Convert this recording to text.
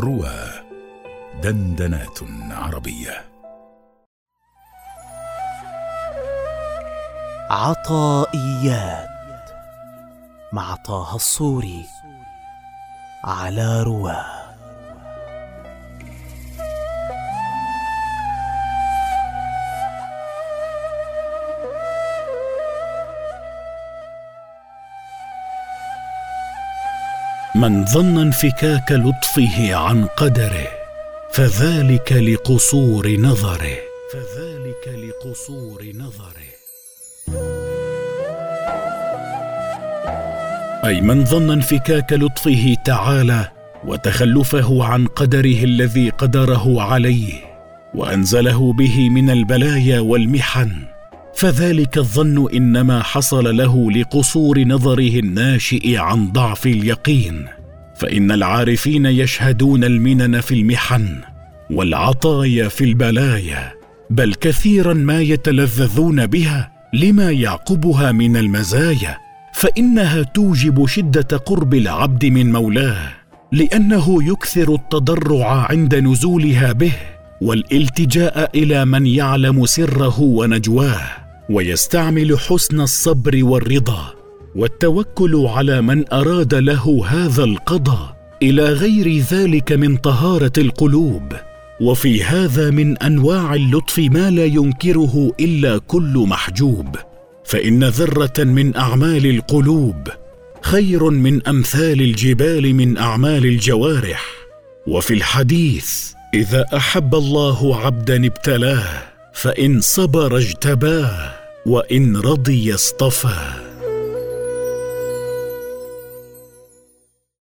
روى دندنات عربية. عطائيات مع طه الصوري على رواه. من ظن انفكاك لطفه عن قدره فذلك لقصور نظره فذلك لقصور نظره. أي من ظن انفكاك لطفه تعالى وتخلفه عن قدره الذي قدره عليه وأنزله به من البلايا والمحن فذلك الظن إنما حصل له لقصور نظره الناشئ عن ضعف اليقين. فإن العارفين يشهدون المنن في المحن والعطايا في البلايا بل كثيرا ما يتلذذون بها لما يعقبها من المزايا. فإنها توجب شدة قرب العبد من مولاه لأنه يكثر التضرع عند نزولها به والالتجاء إلى من يعلم سره ونجواه. ويستعمل حسن الصبر والرضا والتوكل على من أراد له هذا القضاء إلى غير ذلك من طهارة القلوب. وفي هذا من أنواع اللطف ما لا ينكره إلا كل محجوب. فإن ذرة من أعمال القلوب خير من أمثال الجبال من أعمال الجوارح. وفي الحديث إذا أحب الله عبدا ابتلاه فإن صبر اجتباه وإن رضي اصطفاه